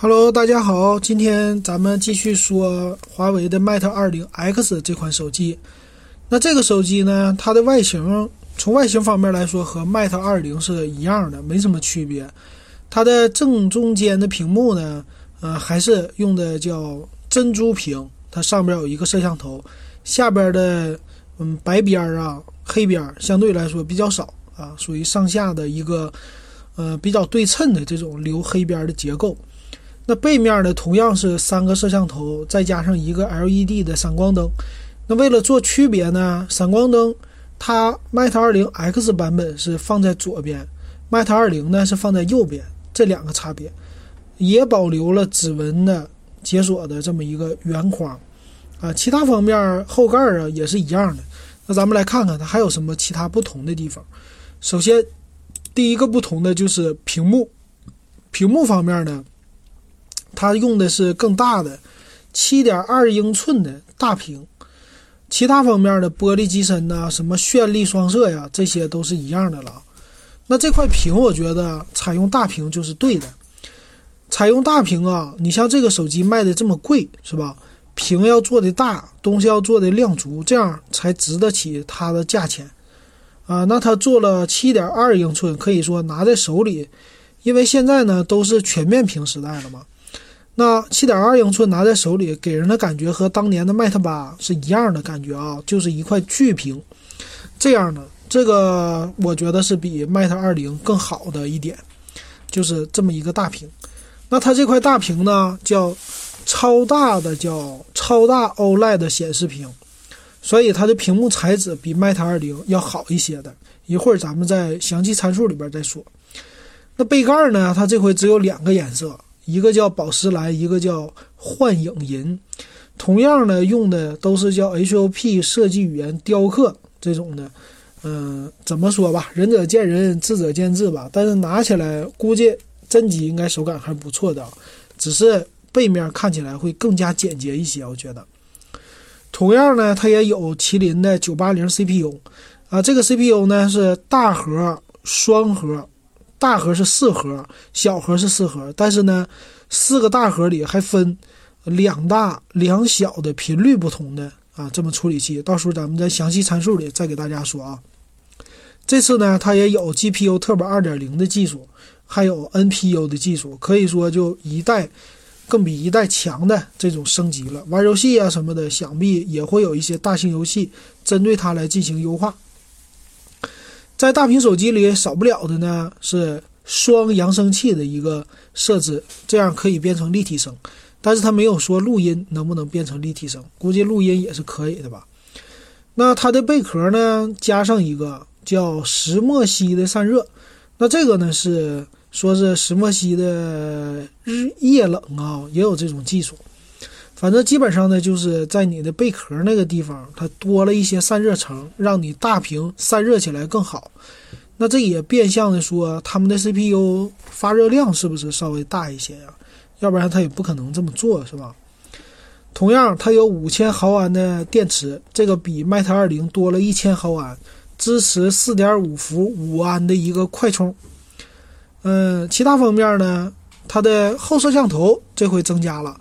Hello，大家好，今天咱们继续说华为的 Mate 20X 这款手机。那这个手机呢，它的外形从外形方面来说和 Mate 20是一样的，没什么区别。它的正中间的屏幕呢，呃，还是用的叫珍珠屏，它上边有一个摄像头，下边的嗯白边啊、黑边相对来说比较少啊，属于上下的一个呃比较对称的这种留黑边的结构。那背面呢，同样是三个摄像头，再加上一个 LED 的闪光灯。那为了做区别呢，闪光灯它 Mate 20 X 版本是放在左边，Mate 20呢是放在右边，这两个差别，也保留了指纹的解锁的这么一个圆框啊。其他方面后盖啊也是一样的。那咱们来看看它还有什么其他不同的地方。首先，第一个不同的就是屏幕，屏幕方面呢。它用的是更大的七点二英寸的大屏，其他方面的玻璃机身呐，什么绚丽双色呀，这些都是一样的了。那这块屏，我觉得采用大屏就是对的。采用大屏啊，你像这个手机卖的这么贵，是吧？屏要做的大，东西要做的量足，这样才值得起它的价钱啊。那它做了七点二英寸，可以说拿在手里，因为现在呢都是全面屏时代了嘛。那七点二英寸拿在手里，给人的感觉和当年的 Mate 八是一样的感觉啊，就是一块巨屏。这样的这个，我觉得是比 Mate 二零更好的一点，就是这么一个大屏。那它这块大屏呢，叫超大的叫超大 OLED 显示屏，所以它的屏幕材质比 Mate 二零要好一些的。一会儿咱们在详细参数里边再说。那背盖呢，它这回只有两个颜色。一个叫宝石蓝，一个叫幻影银，同样呢，用的都是叫 HOP 设计语言雕刻这种的，嗯，怎么说吧，仁者见仁，智者见智吧。但是拿起来估计真机应该手感还不错的，只是背面看起来会更加简洁一些，我觉得。同样呢，它也有麒麟的九八零 CPU，啊，这个 CPU 呢是大核双核。大核是四核，小核是四核，但是呢，四个大核里还分两大两小的频率不同的啊，这么处理器，到时候咱们在详细参数里再给大家说啊。这次呢，它也有 GPU Turbo 2.0的技术，还有 NPU 的技术，可以说就一代更比一代强的这种升级了。玩游戏啊什么的，想必也会有一些大型游戏针对它来进行优化。在大屏手机里少不了的呢是双扬声器的一个设置，这样可以变成立体声。但是它没有说录音能不能变成立体声，估计录音也是可以的吧。那它的贝壳呢加上一个叫石墨烯的散热，那这个呢是说是石墨烯的日夜冷啊，也有这种技术。反正基本上呢，就是在你的贝壳那个地方，它多了一些散热层，让你大屏散热起来更好。那这也变相的说，他们的 CPU 发热量是不是稍微大一些呀？要不然它也不可能这么做，是吧？同样，它有五千毫安的电池，这个比 Mate 二零多了一千毫安，支持四点五伏五安的一个快充。嗯，其他方面呢，它的后摄像头这回增加了。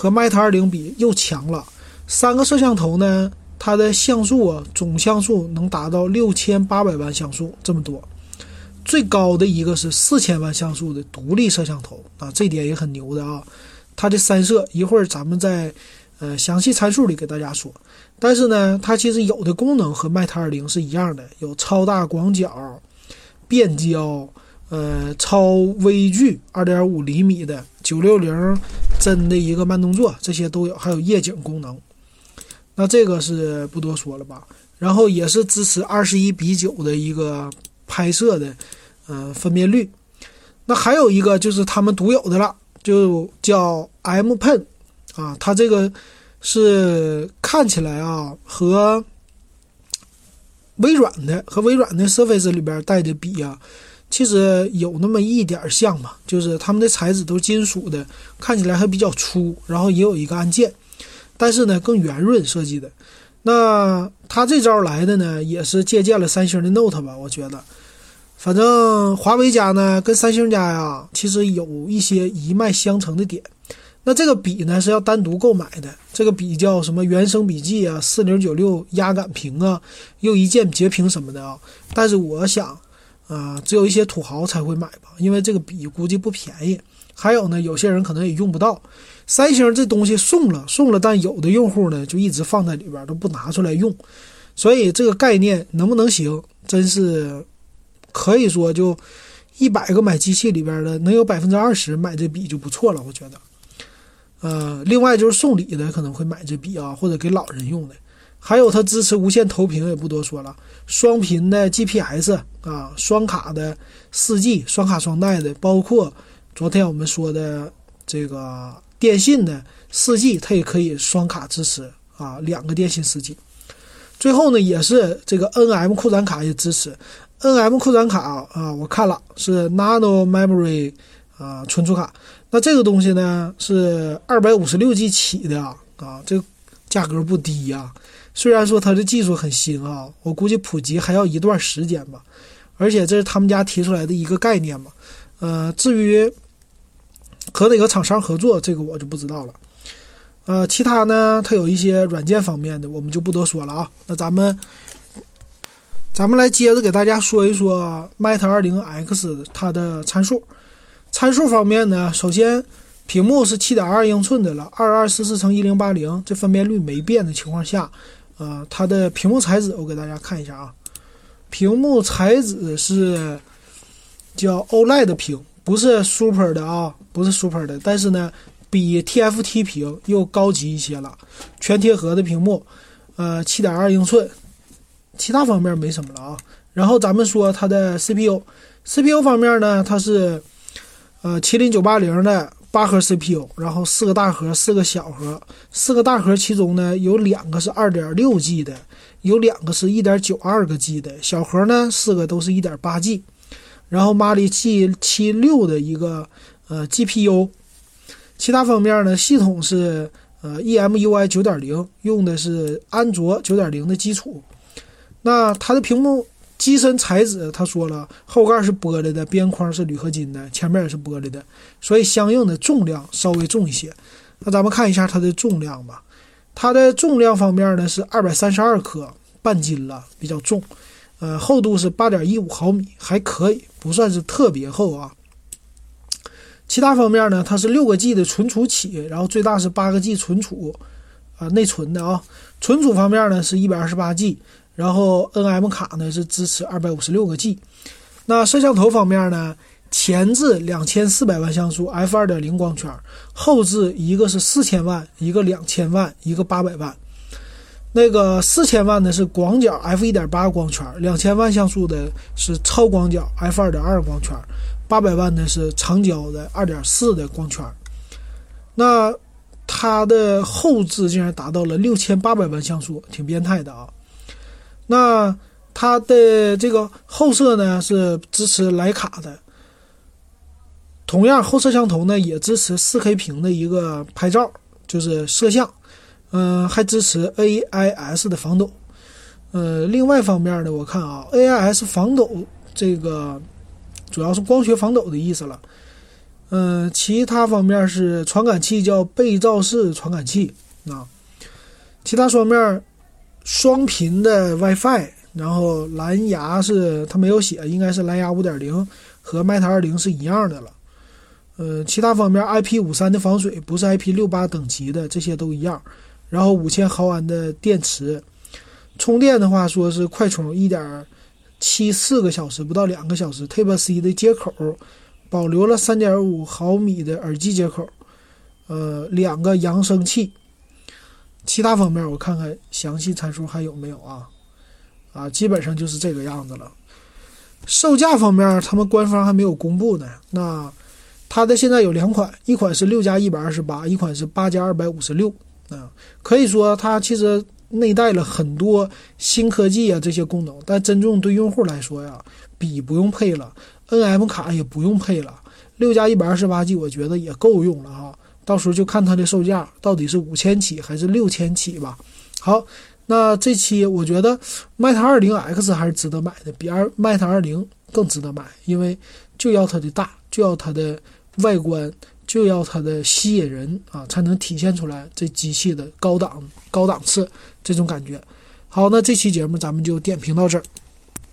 和 Mate 20比又强了，三个摄像头呢，它的像素啊，总像素能达到六千八百万像素这么多，最高的一个是四千万像素的独立摄像头啊，这点也很牛的啊。它的三摄一会儿咱们在呃详细参数里给大家说，但是呢，它其实有的功能和 Mate 20是一样的，有超大广角、变焦。呃，超微距二点五厘米的九六零帧的一个慢动作，这些都有，还有夜景功能。那这个是不多说了吧？然后也是支持二十一比九的一个拍摄的，呃，分辨率。那还有一个就是他们独有的了，就叫 M Pen 啊，它这个是看起来啊和微软的和微软的 Surface 里边带的比啊。其实有那么一点像吧，就是它们的材质都是金属的，看起来还比较粗，然后也有一个按键，但是呢更圆润设计的。那它这招来的呢，也是借鉴了三星的 Note 吧？我觉得反正华为家呢跟三星家呀，其实有一些一脉相承的点。那这个笔呢是要单独购买的，这个笔叫什么原生笔记啊，四零九六压感屏啊，又一键截屏什么的啊。但是我想，啊，只有一些土豪才会买吧，因为这个笔估计不便宜。还有呢，有些人可能也用不到。三星这东西送了送了，但有的用户呢就一直放在里边都不拿出来用，所以这个概念能不能行，真是可以说就一百个买机器里边的能有百分之二十买这笔就不错了，我觉得。呃，另外就是送礼的可能会买这笔啊，或者给老人用的。还有它支持无线投屏，也不多说了。双频的 GPS 啊，双卡的四 G，双卡双待的，包括昨天我们说的这个电信的四 G，它也可以双卡支持啊，两个电信四 G。最后呢，也是这个 NM 扩展卡也支持。NM 扩展卡啊，我看了是 Nano Memory 啊存储卡。那这个东西呢是二百五十六 G 起的啊，啊，这个价格不低呀。虽然说它的技术很新啊，我估计普及还要一段时间吧。而且这是他们家提出来的一个概念嘛。呃，至于和哪个厂商合作，这个我就不知道了。呃，其他呢，它有一些软件方面的，我们就不多说了啊。那咱们咱们来接着给大家说一说 Mate 二零 X 它的参数。参数方面呢，首先，屏幕是七点二英寸的了，二二四四乘一零八零，这分辨率没变的情况下，呃，它的屏幕材质我给大家看一下啊，屏幕材质是叫 OLED 屏，不是 Super 的啊，不是 Super 的，但是呢，比 TFT 屏又高级一些了，全贴合的屏幕，呃，七点二英寸，其他方面没什么了啊。然后咱们说它的 CPU，CPU 方面呢，它是。呃，麒麟九八零的八核 CPU，然后四个大核，四个小核。四个大核其中呢，有两个是二点六 G 的，有两个是一点九二个 G 的。小核呢，四个都是一点八 G。然后 Mali G 七六的一个呃 GPU。其他方面呢，系统是呃 EMUI 九点零，用的是安卓九点零的基础。那它的屏幕。机身材质，他说了，后盖是玻璃的，边框是铝合金的，前面也是玻璃的，所以相应的重量稍微重一些。那咱们看一下它的重量吧。它的重量方面呢是二百三十二克，半斤了，比较重。呃，厚度是八点一五毫米，还可以，不算是特别厚啊。其他方面呢，它是六个 G 的存储起，然后最大是八个 G 存储，啊，内存的啊。存储方面呢是一百二十八 G。然后 N M 卡呢是支持二百五十六个 G，那摄像头方面呢，前置两千四百万像素 F 二点零光圈，后置一个是四千万，一个两千万，一个八百万。那个四千万的是广角 F 一点八光圈，两千万像素的是超广角 F 二点二光圈，八百万的是长焦的二点四的光圈。那它的后置竟然达到了六千八百万像素，挺变态的啊！那它的这个后摄呢是支持徕卡的，同样后摄像头呢也支持 4K 屏的一个拍照，就是摄像，嗯，还支持 AIS 的防抖，呃，另外方面呢，我看啊，AIS 防抖这个主要是光学防抖的意思了，嗯，其他方面是传感器叫背照式传感器啊，其他方面。双频的 WiFi，然后蓝牙是它没有写，应该是蓝牙五点零，和 Mate 二零是一样的了。呃，其他方面 IP 五三的防水，不是 IP 六八等级的，这些都一样。然后五千毫安的电池，充电的话说是快充一点七四个小时，不到两个小时。Type C 的接口，保留了三点五毫米的耳机接口，呃，两个扬声器。其他方面我看看详细参数还有没有啊？啊，基本上就是这个样子了。售价方面，他们官方还没有公布呢。那它的现在有两款，一款是六加一百二十八，一款是八加二百五十六。啊，可以说它其实内带了很多新科技啊这些功能，但真正对用户来说呀，笔不用配了，NM 卡也不用配了，六加一百二十八 G 我觉得也够用了哈。到时候就看它的售价到底是五千起还是六千起吧。好，那这期我觉得 Mate 20 X 还是值得买的，比二 Mate 20更值得买，因为就要它的大，就要它的外观，就要它的吸引人啊，才能体现出来这机器的高档、高档次这种感觉。好，那这期节目咱们就点评到这儿。